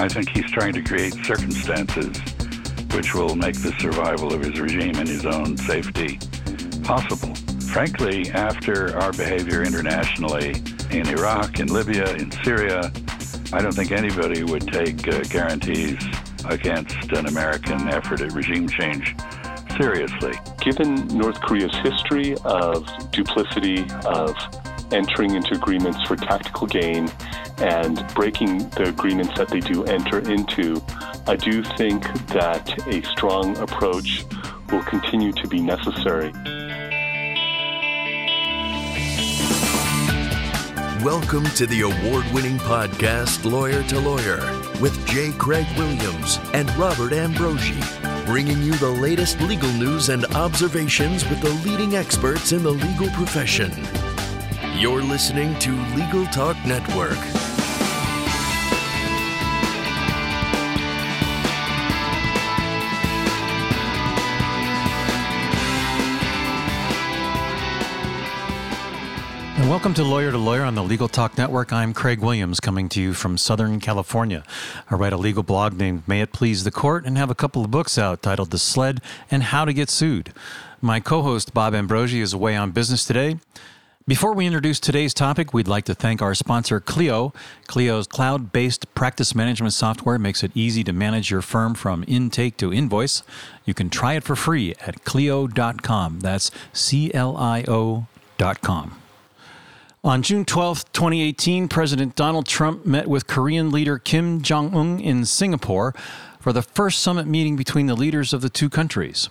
I think he's trying to create circumstances which will make the survival of his regime and his own safety possible. Frankly, after our behavior internationally in Iraq, in Libya, in Syria, I don't think anybody would take uh, guarantees against an American effort at regime change seriously. Given North Korea's history of duplicity, of entering into agreements for tactical gain, and breaking the agreements that they do enter into, I do think that a strong approach will continue to be necessary. Welcome to the award winning podcast, Lawyer to Lawyer, with J. Craig Williams and Robert Ambrogi, bringing you the latest legal news and observations with the leading experts in the legal profession. You're listening to Legal Talk Network. Welcome to Lawyer to Lawyer on the Legal Talk Network. I'm Craig Williams, coming to you from Southern California. I write a legal blog named May It Please the Court and have a couple of books out titled The Sled and How to Get Sued. My co host, Bob Ambrogi, is away on business today. Before we introduce today's topic, we'd like to thank our sponsor, Clio. Clio's cloud based practice management software makes it easy to manage your firm from intake to invoice. You can try it for free at Clio.com. That's C L I O.com. On June 12, 2018, President Donald Trump met with Korean leader Kim Jong un in Singapore for the first summit meeting between the leaders of the two countries.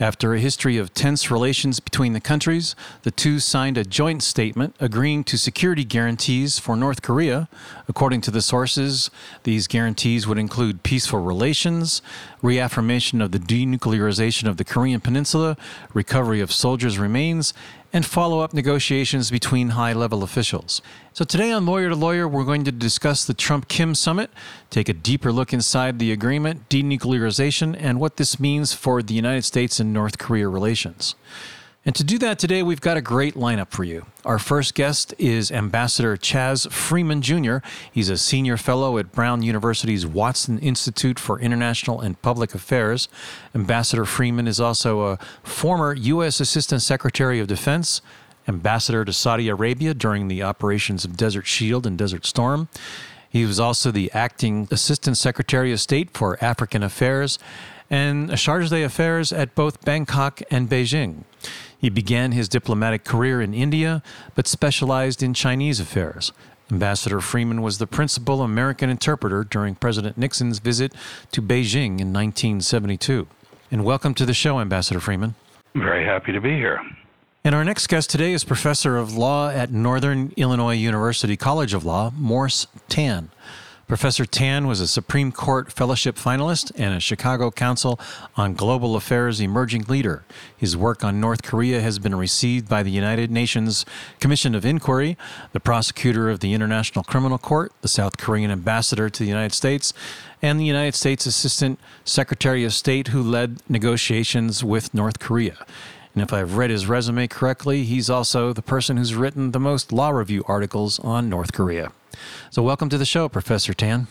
After a history of tense relations between the countries, the two signed a joint statement agreeing to security guarantees for North Korea. According to the sources, these guarantees would include peaceful relations, reaffirmation of the denuclearization of the Korean Peninsula, recovery of soldiers' remains, and follow up negotiations between high level officials. So, today on Lawyer to Lawyer, we're going to discuss the Trump Kim summit, take a deeper look inside the agreement, denuclearization, and what this means for the United States and North Korea relations. And to do that today, we've got a great lineup for you. Our first guest is Ambassador Chas Freeman Jr. He's a senior fellow at Brown University's Watson Institute for International and Public Affairs. Ambassador Freeman is also a former U.S. Assistant Secretary of Defense, ambassador to Saudi Arabia during the operations of Desert Shield and Desert Storm. He was also the acting Assistant Secretary of State for African Affairs and charge d'affaires at both Bangkok and Beijing. He began his diplomatic career in India, but specialized in Chinese affairs. Ambassador Freeman was the principal American interpreter during President Nixon's visit to Beijing in 1972. And welcome to the show, Ambassador Freeman. Very happy to be here. And our next guest today is Professor of Law at Northern Illinois University College of Law, Morse Tan. Professor Tan was a Supreme Court Fellowship finalist and a Chicago Council on Global Affairs Emerging Leader. His work on North Korea has been received by the United Nations Commission of Inquiry, the prosecutor of the International Criminal Court, the South Korean ambassador to the United States, and the United States Assistant Secretary of State who led negotiations with North Korea. And if I've read his resume correctly, he's also the person who's written the most law review articles on North Korea. So, welcome to the show, Professor Tan.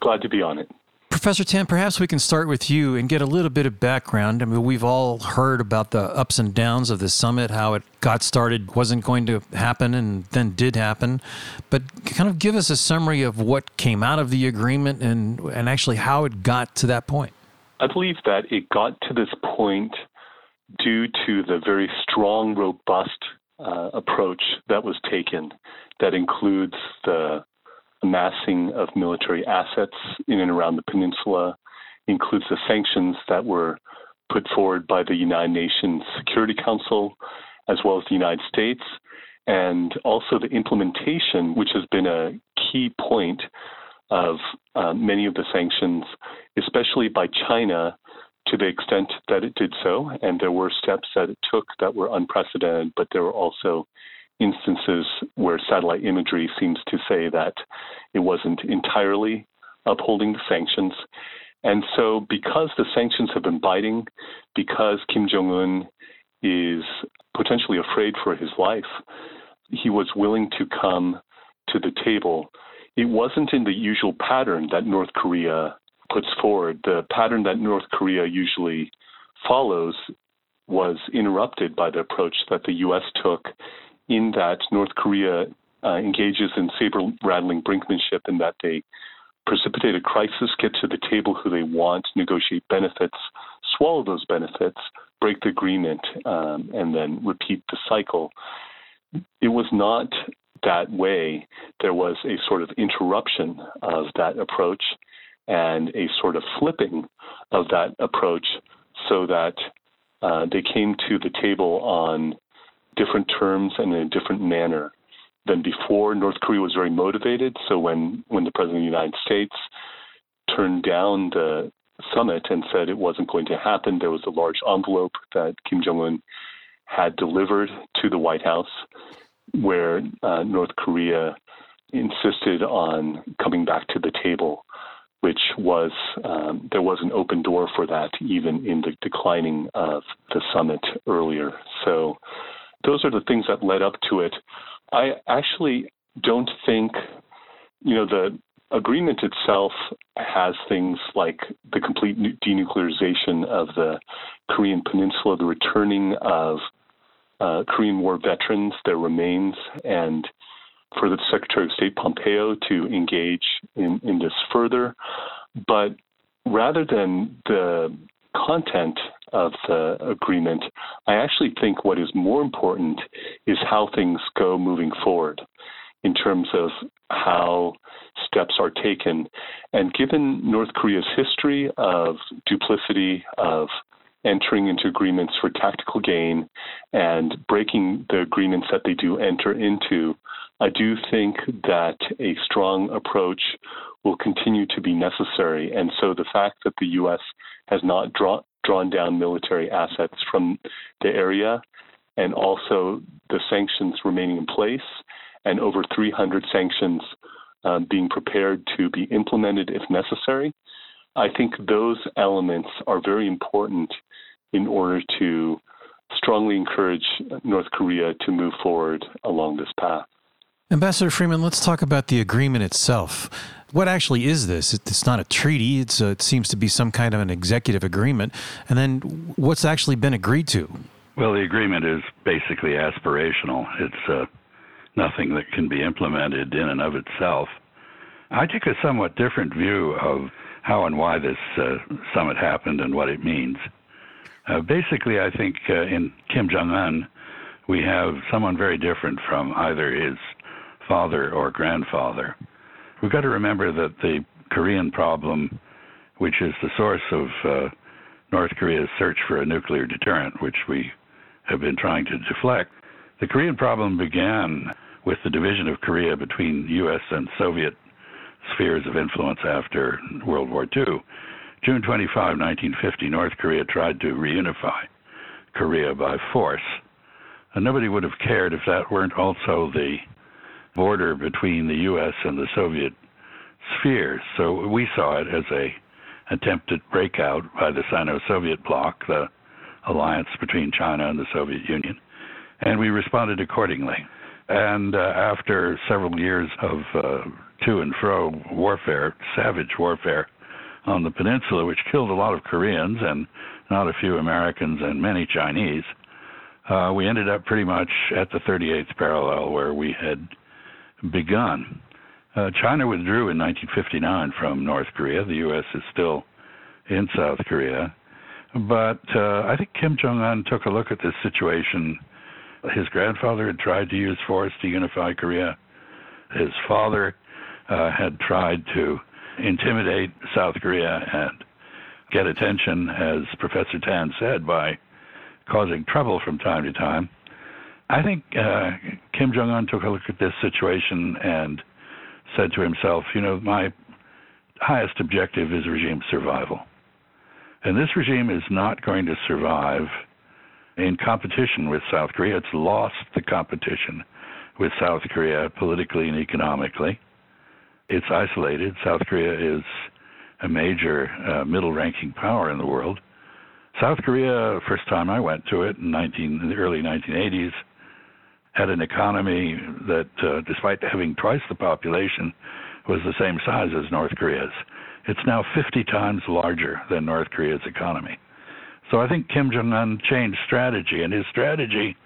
Glad to be on it. Professor Tan, perhaps we can start with you and get a little bit of background. I mean, we've all heard about the ups and downs of the summit, how it got started, wasn't going to happen, and then did happen. But kind of give us a summary of what came out of the agreement and, and actually how it got to that point. I believe that it got to this point due to the very strong, robust uh, approach that was taken that includes the amassing of military assets in and around the peninsula, includes the sanctions that were put forward by the United Nations Security Council, as well as the United States, and also the implementation, which has been a key point of uh, many of the sanctions, especially by China, to the extent that it did so. And there were steps that it took that were unprecedented, but there were also instances where satellite imagery seems to say that it wasn't entirely upholding the sanctions. And so, because the sanctions have been biting, because Kim Jong un is potentially afraid for his life, he was willing to come to the table it wasn't in the usual pattern that North Korea puts forward. The pattern that North Korea usually follows was interrupted by the approach that the U.S. took, in that North Korea uh, engages in saber rattling brinkmanship in that they precipitate a crisis, get to the table who they want, negotiate benefits, swallow those benefits, break the agreement, um, and then repeat the cycle. It was not that way. There was a sort of interruption of that approach and a sort of flipping of that approach so that uh, they came to the table on different terms and in a different manner than before. North Korea was very motivated. So when, when the President of the United States turned down the summit and said it wasn't going to happen, there was a large envelope that Kim Jong un had delivered to the White House where uh, North Korea insisted on coming back to the table, which was um, there was an open door for that even in the declining of the summit earlier. So those are the things that led up to it. I actually don't think, you know, the agreement itself has things like the complete denuclearization of the Korean Peninsula, the returning of uh, Korean War veterans, their remains, and for the Secretary of State Pompeo to engage in, in this further. But rather than the content of the agreement, I actually think what is more important is how things go moving forward in terms of how steps are taken. And given North Korea's history of duplicity, of entering into agreements for tactical gain and breaking the agreements that they do enter into, I do think that a strong approach will continue to be necessary. And so the fact that the U.S. has not draw, drawn down military assets from the area and also the sanctions remaining in place and over 300 sanctions um, being prepared to be implemented if necessary. I think those elements are very important in order to strongly encourage North Korea to move forward along this path. Ambassador Freeman, let's talk about the agreement itself. What actually is this? It's not a treaty. It's a, it seems to be some kind of an executive agreement. And then what's actually been agreed to? Well, the agreement is basically aspirational. It's uh, nothing that can be implemented in and of itself. I take a somewhat different view of how and why this uh, summit happened and what it means. Uh, basically, I think uh, in Kim Jong un, we have someone very different from either his father or grandfather. We've got to remember that the Korean problem, which is the source of uh, North Korea's search for a nuclear deterrent, which we have been trying to deflect, the Korean problem began with the division of Korea between U.S. and Soviet spheres of influence after World War II. June 25, 1950, North Korea tried to reunify Korea by force. And nobody would have cared if that weren't also the border between the U.S. and the Soviet sphere. So we saw it as a attempted breakout by the Sino-Soviet bloc, the alliance between China and the Soviet Union, and we responded accordingly. And uh, after several years of uh, to and fro warfare, savage warfare, on the peninsula, which killed a lot of Koreans and not a few Americans and many Chinese, uh, we ended up pretty much at the 38th parallel where we had begun. Uh, China withdrew in 1959 from North Korea. The U.S. is still in South Korea. But uh, I think Kim Jong un took a look at this situation. His grandfather had tried to use force to unify Korea. His father uh, had tried to intimidate South Korea and get attention, as Professor Tan said, by causing trouble from time to time. I think uh, Kim Jong un took a look at this situation and said to himself, you know, my highest objective is regime survival. And this regime is not going to survive in competition with South Korea. It's lost the competition with South Korea politically and economically it's isolated. South Korea is a major uh, middle-ranking power in the world. South Korea, first time I went to it in, 19, in the early 1980s, had an economy that, uh, despite having twice the population, was the same size as North Korea's. It's now 50 times larger than North Korea's economy. So I think Kim Jong un changed strategy, and his strategy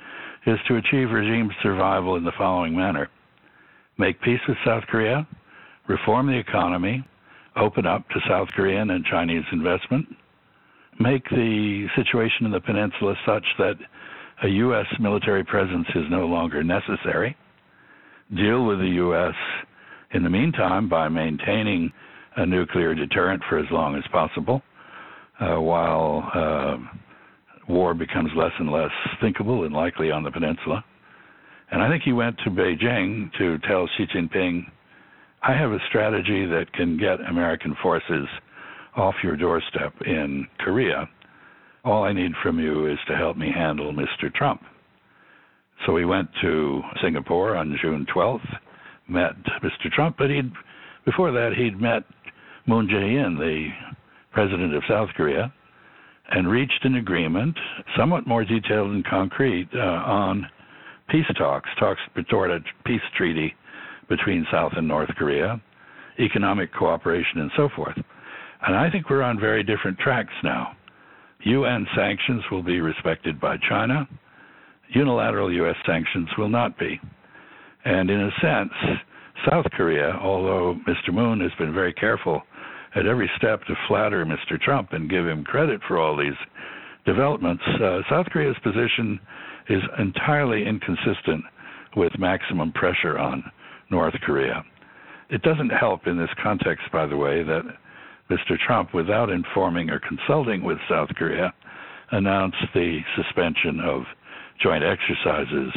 is to achieve regime survival in the following manner make peace with South Korea, reform the economy, open up to South Korean and Chinese investment, make the situation in the peninsula such that a U.S. military presence is no longer necessary, deal with the U.S. in the meantime by maintaining a nuclear deterrent for as long as possible, uh, while uh, war becomes less and less thinkable and likely on the peninsula. And I think he went to Beijing to tell Xi Jinping, I have a strategy that can get American forces off your doorstep in Korea. All I need from you is to help me handle Mr. Trump. So he went to Singapore on June 12th, met Mr. Trump, but he'd before that he'd met Moon Jae-in, the president of South Korea, and reached an agreement, somewhat more detailed and concrete, uh, on peace talks, talks toward a peace treaty between South and North Korea, economic cooperation, and so forth. And I think we're on very different tracks now. UN sanctions will be respected by China. Unilateral U.S. sanctions will not be. And in a sense, South Korea, although Mr. Moon has been very careful at every step to flatter Mr. Trump and give him credit for all these developments, uh, South Korea's position is entirely inconsistent with maximum pressure on North Korea. It doesn't help in this context, by the way, that Mr. Trump, without informing or consulting with South Korea, announced the suspension of joint exercises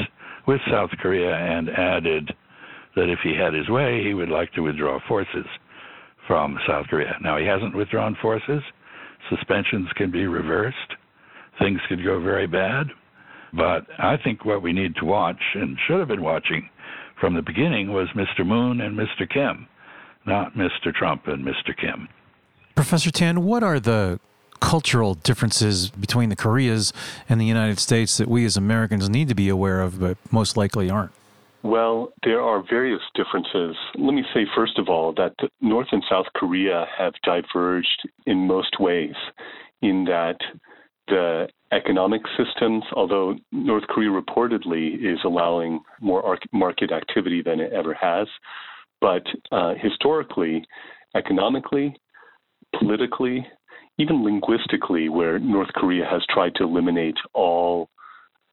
with South Korea and added that if he had his way, he would like to withdraw forces from South Korea. Now, he hasn't withdrawn forces. Suspensions can be reversed. Things could go very bad. But I think what we need to watch and should have been watching from the beginning was Mr. Moon and Mr. Kim, not Mr. Trump and Mr. Kim. Professor Tan, what are the cultural differences between the Koreas and the United States that we as Americans need to be aware of, but most likely aren't? Well, there are various differences. Let me say, first of all, that North and South Korea have diverged in most ways, in that the economic systems, although North Korea reportedly is allowing more market activity than it ever has, but uh, historically, economically, politically, even linguistically, where North Korea has tried to eliminate all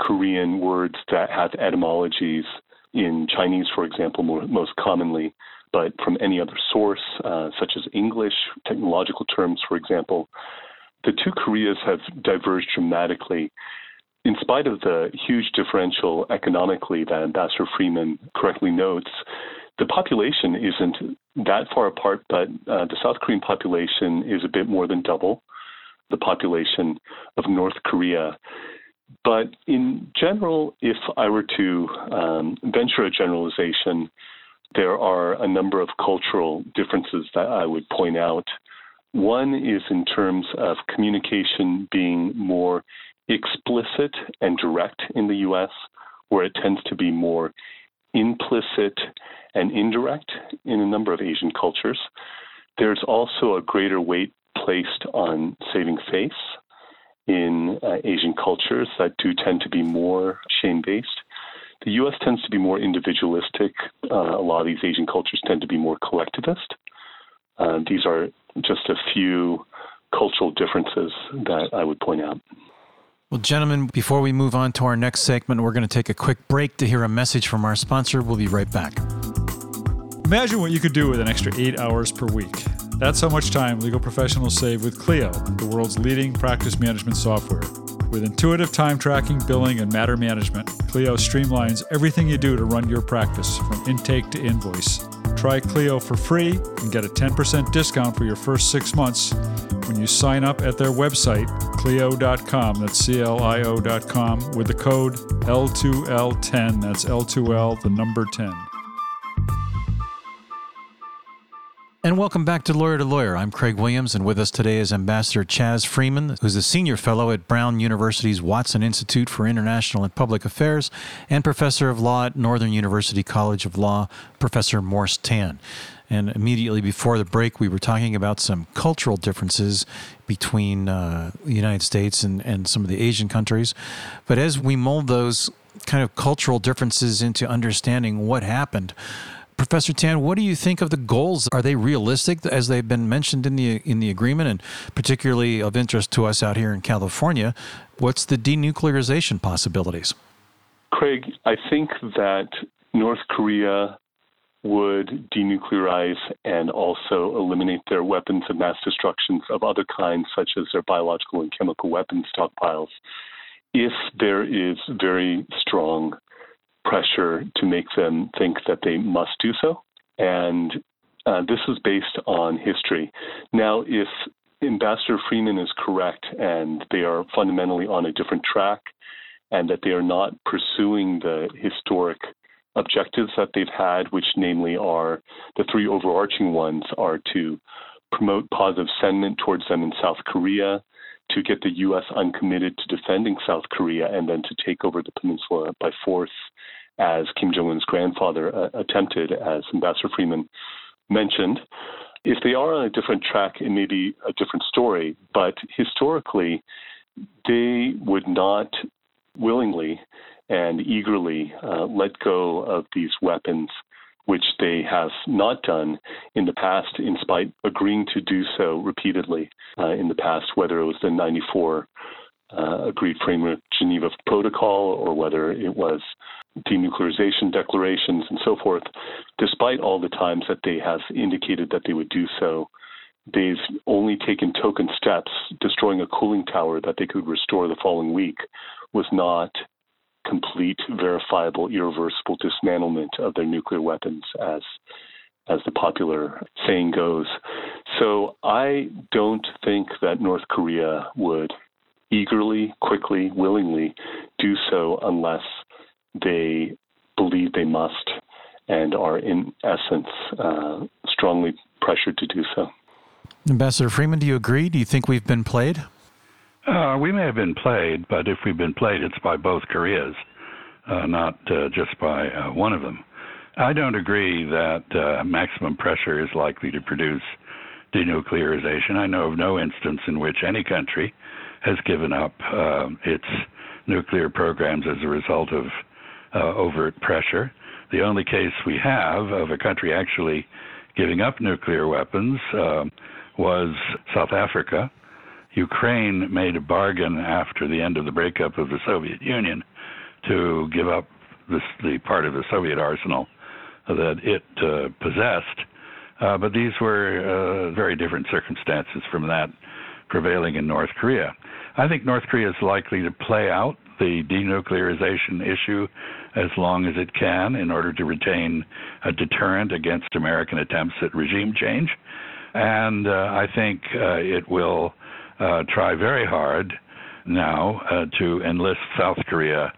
Korean words that have etymologies in Chinese, for example, more, most commonly, but from any other source, uh, such as English, technological terms, for example. The two Koreas have diverged dramatically. In spite of the huge differential economically that Ambassador Freeman correctly notes, the population isn't that far apart, but uh, the South Korean population is a bit more than double the population of North Korea. But in general, if I were to um, venture a generalization, there are a number of cultural differences that I would point out. One is in terms of communication being more explicit and direct in the US, where it tends to be more implicit and indirect in a number of Asian cultures. There's also a greater weight placed on saving face in uh, Asian cultures that do tend to be more shame based. The US tends to be more individualistic. Uh, a lot of these Asian cultures tend to be more collectivist. Uh, these are just a few cultural differences that I would point out. Well, gentlemen, before we move on to our next segment, we're going to take a quick break to hear a message from our sponsor. We'll be right back. Imagine what you could do with an extra eight hours per week. That's how much time legal professionals save with Clio, the world's leading practice management software. With intuitive time tracking, billing, and matter management, Clio streamlines everything you do to run your practice from intake to invoice. Try Clio for free and get a 10% discount for your first six months when you sign up at their website, Clio.com, that's C L I O.com, with the code L2L10, that's L2L, the number 10. And welcome back to Lawyer to Lawyer. I'm Craig Williams, and with us today is Ambassador Chas Freeman, who's a senior fellow at Brown University's Watson Institute for International and Public Affairs and professor of law at Northern University College of Law, Professor Morse Tan. And immediately before the break, we were talking about some cultural differences between uh, the United States and, and some of the Asian countries. But as we mold those kind of cultural differences into understanding what happened, Professor Tan, what do you think of the goals? Are they realistic as they've been mentioned in the in the agreement, and particularly of interest to us out here in California? What's the denuclearization possibilities? Craig, I think that North Korea would denuclearize and also eliminate their weapons of mass destruction of other kinds, such as their biological and chemical weapons stockpiles, if there is very strong pressure to make them think that they must do so. And uh, this is based on history. Now, if Ambassador Freeman is correct and they are fundamentally on a different track and that they are not pursuing the historic objectives that they've had, which namely are the three overarching ones are to promote positive sentiment towards them in South Korea, to get the U.S. uncommitted to defending South Korea, and then to take over the peninsula by force, as Kim Jong un's grandfather uh, attempted, as Ambassador Freeman mentioned. If they are on a different track, it may be a different story, but historically, they would not willingly and eagerly uh, let go of these weapons, which they have not done in the past, in spite agreeing to do so repeatedly uh, in the past, whether it was the 94 uh, agreed framework Geneva Protocol or whether it was denuclearization declarations and so forth, despite all the times that they have indicated that they would do so, they've only taken token steps. Destroying a cooling tower that they could restore the following week was not complete, verifiable, irreversible dismantlement of their nuclear weapons, as as the popular saying goes. So I don't think that North Korea would eagerly, quickly, willingly do so unless they believe they must and are, in essence, uh, strongly pressured to do so. Ambassador Freeman, do you agree? Do you think we've been played? Uh, we may have been played, but if we've been played, it's by both Koreas, uh, not uh, just by uh, one of them. I don't agree that uh, maximum pressure is likely to produce denuclearization. I know of no instance in which any country has given up uh, its nuclear programs as a result of overt pressure. The only case we have of a country actually giving up nuclear weapons was South Africa Ukraine made a bargain after the end of the breakup of the Soviet Union to give up this, the part of the Soviet arsenal that it uh, possessed. Uh, but these were uh, very different circumstances from that prevailing in North Korea. I think North Korea is likely to play out the denuclearization issue as long as it can in order to retain a deterrent against American attempts at regime change. And uh, I think uh, it will uh, try very hard now uh, to enlist South Korea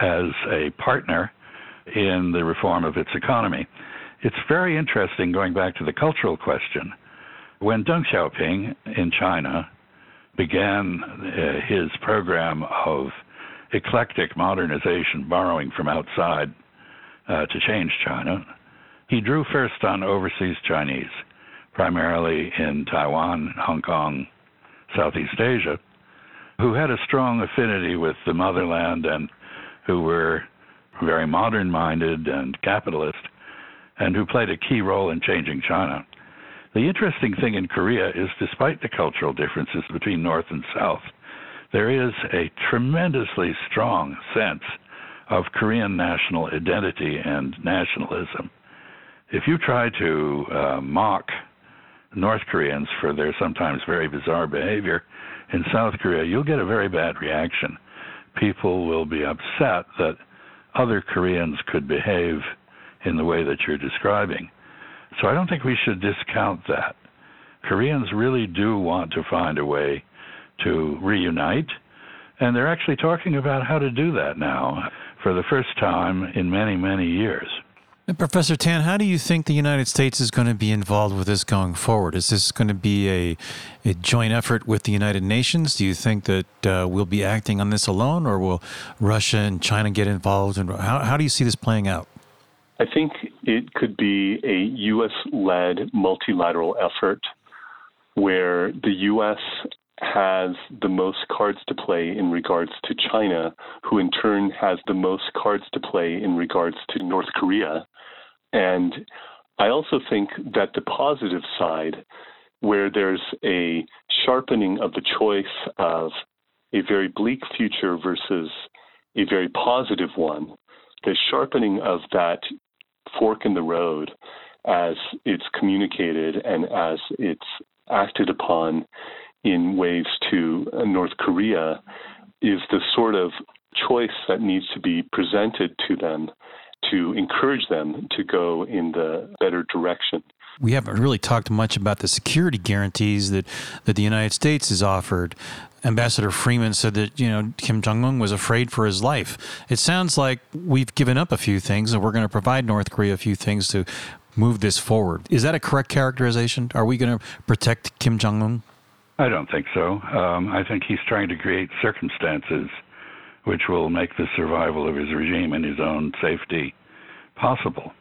as a partner in the reform of its economy. It's very interesting going back to the cultural question. When Deng Xiaoping in China began uh, his program of eclectic modernization, borrowing from outside uh, to change China, he drew first on overseas Chinese, primarily in Taiwan, Hong Kong, Southeast Asia, who had a strong affinity with the motherland and who were very modern minded and capitalist, and who played a key role in changing China. The interesting thing in Korea is, despite the cultural differences between North and South, there is a tremendously strong sense of Korean national identity and nationalism. If you try to uh, mock North Koreans for their sometimes very bizarre behavior in South Korea, you'll get a very bad reaction. People will be upset that other Koreans could behave in the way that you're describing. So I don't think we should discount that. Koreans really do want to find a way to reunite, and they're actually talking about how to do that now for the first time in many, many years. Professor Tan, how do you think the United States is going to be involved with this going forward? Is this going to be a, a joint effort with the United Nations? Do you think that uh, we'll be acting on this alone, or will Russia and China get involved? And how, how do you see this playing out? I think it could be a U.S. led multilateral effort where the U.S. has the most cards to play in regards to China, who in turn has the most cards to play in regards to North Korea. And I also think that the positive side, where there's a sharpening of the choice of a very bleak future versus a very positive one, the sharpening of that fork in the road as it's communicated and as it's acted upon in ways to North Korea is the sort of choice that needs to be presented to them to encourage them to go in the better direction. We haven't really talked much about the security guarantees that, that the United States has offered. Ambassador Freeman said that, you know, Kim Jong un was afraid for his life. It sounds like we've given up a few things and we're going to provide North Korea a few things to move this forward. Is that a correct characterization? Are we going to protect Kim Jong un? I don't think so. Um, I think he's trying to create circumstances which will make the survival of his regime and his own safety possible.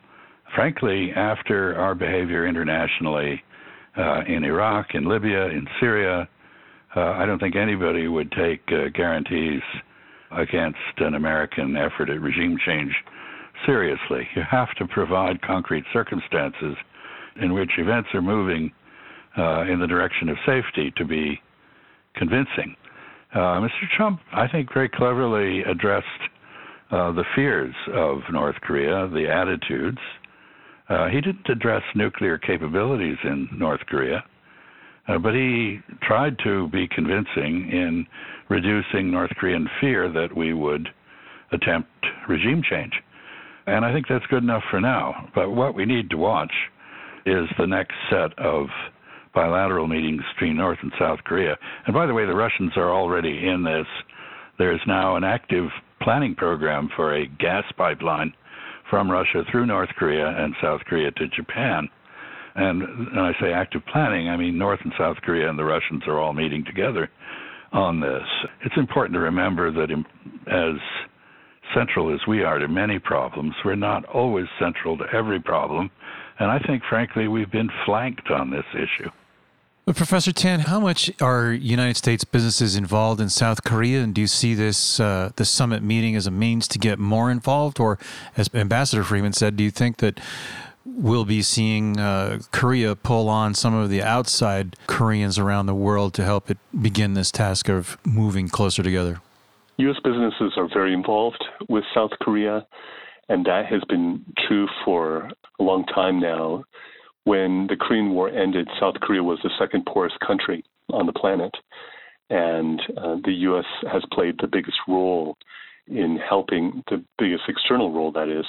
Frankly, after our behavior internationally uh, in Iraq, in Libya, in Syria, uh, I don't think anybody would take uh, guarantees against an American effort at regime change seriously. You have to provide concrete circumstances in which events are moving uh, in the direction of safety to be convincing. Uh, Mr. Trump, I think, very cleverly addressed uh, the fears of North Korea, the attitudes. Uh, he didn't address nuclear capabilities in North Korea, uh, but he tried to be convincing in reducing North Korean fear that we would attempt regime change. And I think that's good enough for now. But what we need to watch is the next set of bilateral meetings between North and South Korea. And by the way, the Russians are already in this. There is now an active planning program for a gas pipeline from Russia through North Korea and South Korea to Japan. And when I say active planning, I mean North and South Korea and the Russians are all meeting together on this. It's important to remember that as central as we are to many problems, we're not always central to every problem. And I think, frankly, we've been flanked on this issue. But Professor Tan, how much are United States businesses involved in South Korea, and do you see this uh, the summit meeting as a means to get more involved, or as Ambassador Freeman said, do you think that we'll be seeing uh, Korea pull on some of the outside Koreans around the world to help it begin this task of moving closer together? U.S. businesses are very involved with South Korea, and that has been true for a long time now when the Korean War ended, South Korea was the second poorest country on the planet. And uh, the U.S. has played the biggest role in helping, the biggest external role, that is,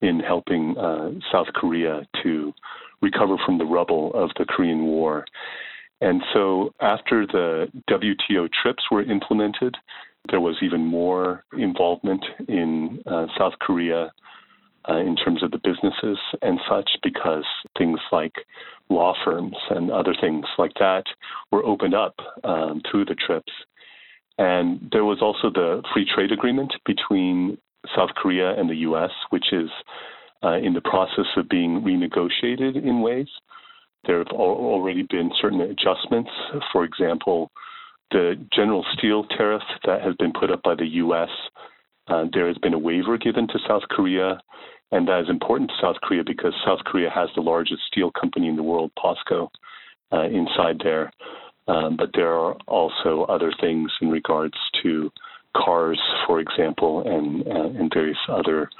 in helping uh, South Korea to recover from the rubble of the Korean War. And so after the WTO TRIPS were implemented, there was even more involvement in uh, South Korea uh, in terms of the businesses and such, because things like law firms and other things like that were opened up um, through the trips. And there was also the free trade agreement between South Korea and the U.S., which is uh, in the process of being renegotiated in ways. There have already been certain adjustments. For example, the general steel tariff that has been put up by the U.S. Uh, there has been a waiver given to South Korea, and that is important to South Korea because South Korea has the largest steel company in the world, POSCO, uh, inside there. Um, but there are also other things in regards to cars, for example, and uh, and various other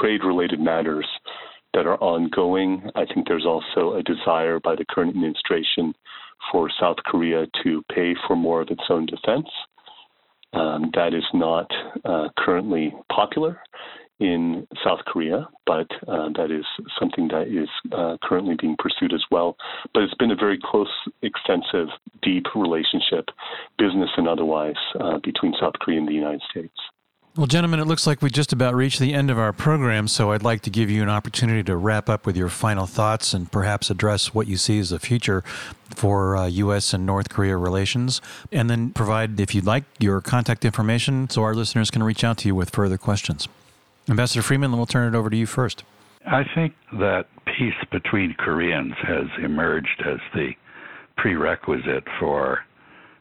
trade-related matters that are ongoing. I think there's also a desire by the current administration for South Korea to pay for more of its own defense. Um, that is not uh, currently popular in South Korea, but uh, that is something that is uh, currently being pursued as well. But it's been a very close, extensive, deep relationship, business and otherwise, uh, between South Korea and the United States. Well, gentlemen, it looks like we just about reached the end of our program, so I'd like to give you an opportunity to wrap up with your final thoughts and perhaps address what you see as the future for uh, U.S. and North Korea relations, and then provide, if you'd like, your contact information so our listeners can reach out to you with further questions. Ambassador Freeman, we'll turn it over to you first. I think that peace between Koreans has emerged as the prerequisite for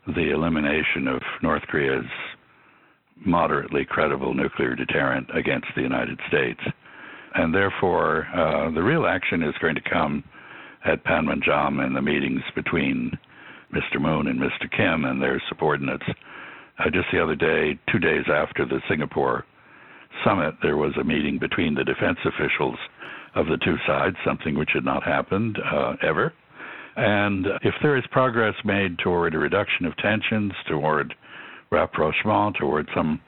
the elimination of North Korea's moderately credible nuclear deterrent against the United States. And therefore, uh, the real action is going to come at Panmunjom and the meetings between Mr. Moon and Mr. Kim and their subordinates. Uh, just the other day, two days after the Singapore summit, there was a meeting between the defense officials of the two sides, something which had not happened uh, ever. And if there is progress made toward a reduction of tensions, toward rapprochement, toward some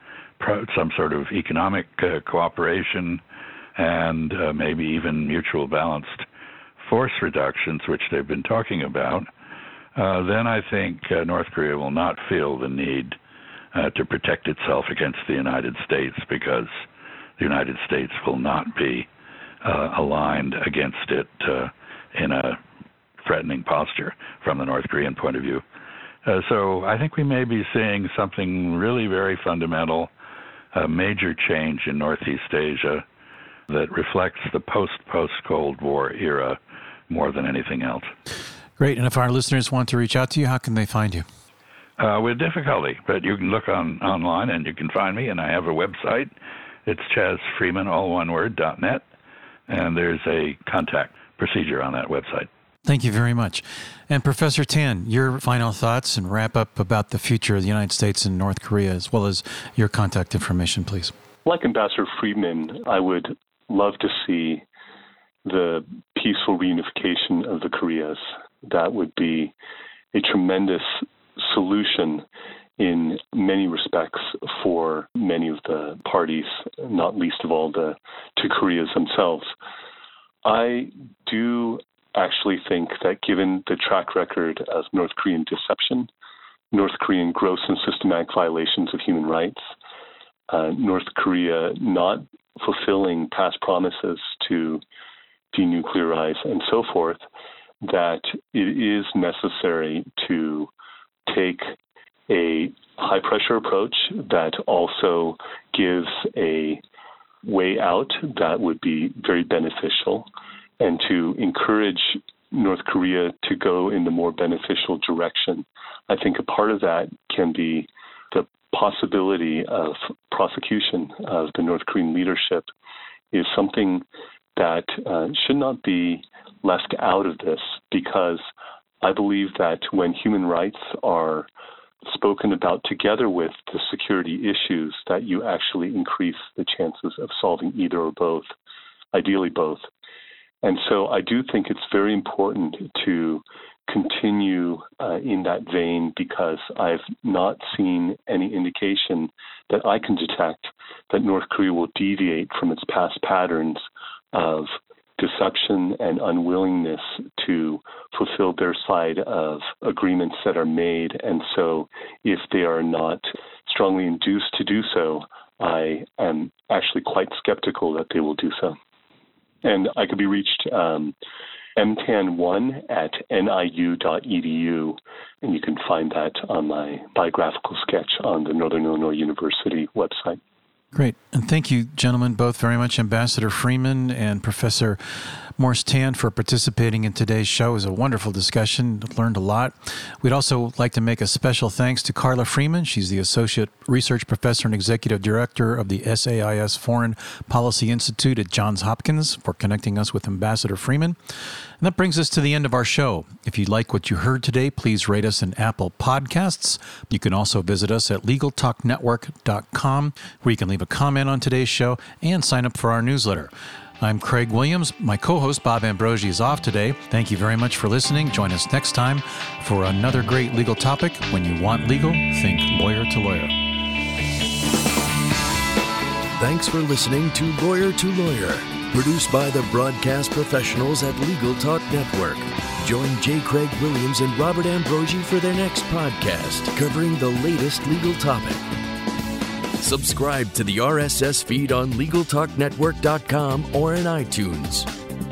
some sort of economic uh, cooperation, and uh, maybe even mutual balanced force reductions, which they've been talking about, uh, then I think uh, North Korea will not feel the need uh, to protect itself against the United States because the United States will not be aligned against it in a threatening posture from the North Korean point of view. Uh, so I think we may be seeing something really very fundamental, a major change in Northeast Asia that reflects the post post Cold War era more than anything else. Great. And if our listeners want to reach out to you, how can they find you? Uh, with difficulty, but you can look on online and you can find me. And I have a website. It's Freeman, all one word, dot net, and there's a contact procedure on that website. Thank you very much. And Professor Tan, your final thoughts and wrap up about the future of the United States and North Korea, as well as your contact information, please. Like Ambassador Freeman, I would love to see the peaceful reunification of the Koreas. That would be a tremendous solution in many respects for many of the parties, not least of all the two Koreas themselves. I do actually think that given the track record of North Korean deception, North Korean gross and systematic violations of human rights, uh, North Korea not fulfilling past promises to denuclearize and so forth, that it is necessary to take a high pressure approach that also gives a way out that would be very beneficial and to encourage North Korea to go in the more beneficial direction. I think a part of that can be the possibility of prosecution of the North Korean leadership is something that uh, should not be left out of this because I believe that when human rights are spoken about together with the security issues, that you actually increase the chances of solving either or both, ideally both. And so I do think it's very important to continue uh, in that vein because I've not seen any indication that I can detect that North Korea will deviate from its past patterns of deception and unwillingness to fulfill their side of agreements that are made. And so, if they are not strongly induced to do so, I am actually quite skeptical that they will do so. And I could be reached um, mtan1 at niu.edu, and you can find that on my biographical sketch on the Northern Illinois University website. Great. And thank you, gentlemen, both very much, Ambassador Freeman and Professor Morse Tan, for participating in today's show. It was a wonderful discussion, learned a lot. We'd also like to make a special thanks to Carla Freeman. She's the Associate Research Professor and Executive Director of the SAIS Foreign Policy Institute at Johns Hopkins for connecting us with Ambassador Freeman. And that brings us to the end of our show. If you like what you heard today, please rate us in Apple Podcasts. You can also visit us at LegalTalkNetwork.com, where you can leave a comment on today's show and sign up for our newsletter. I'm Craig Williams. My co host Bob Ambrogi is off today. Thank you very much for listening. Join us next time for another great legal topic. When you want legal, think lawyer to lawyer. Thanks for listening to Lawyer to Lawyer Produced by the broadcast professionals at Legal Talk Network. Join J. Craig Williams and Robert Ambrogi for their next podcast covering the latest legal topic. Subscribe to the RSS feed on LegalTalkNetwork.com or in iTunes.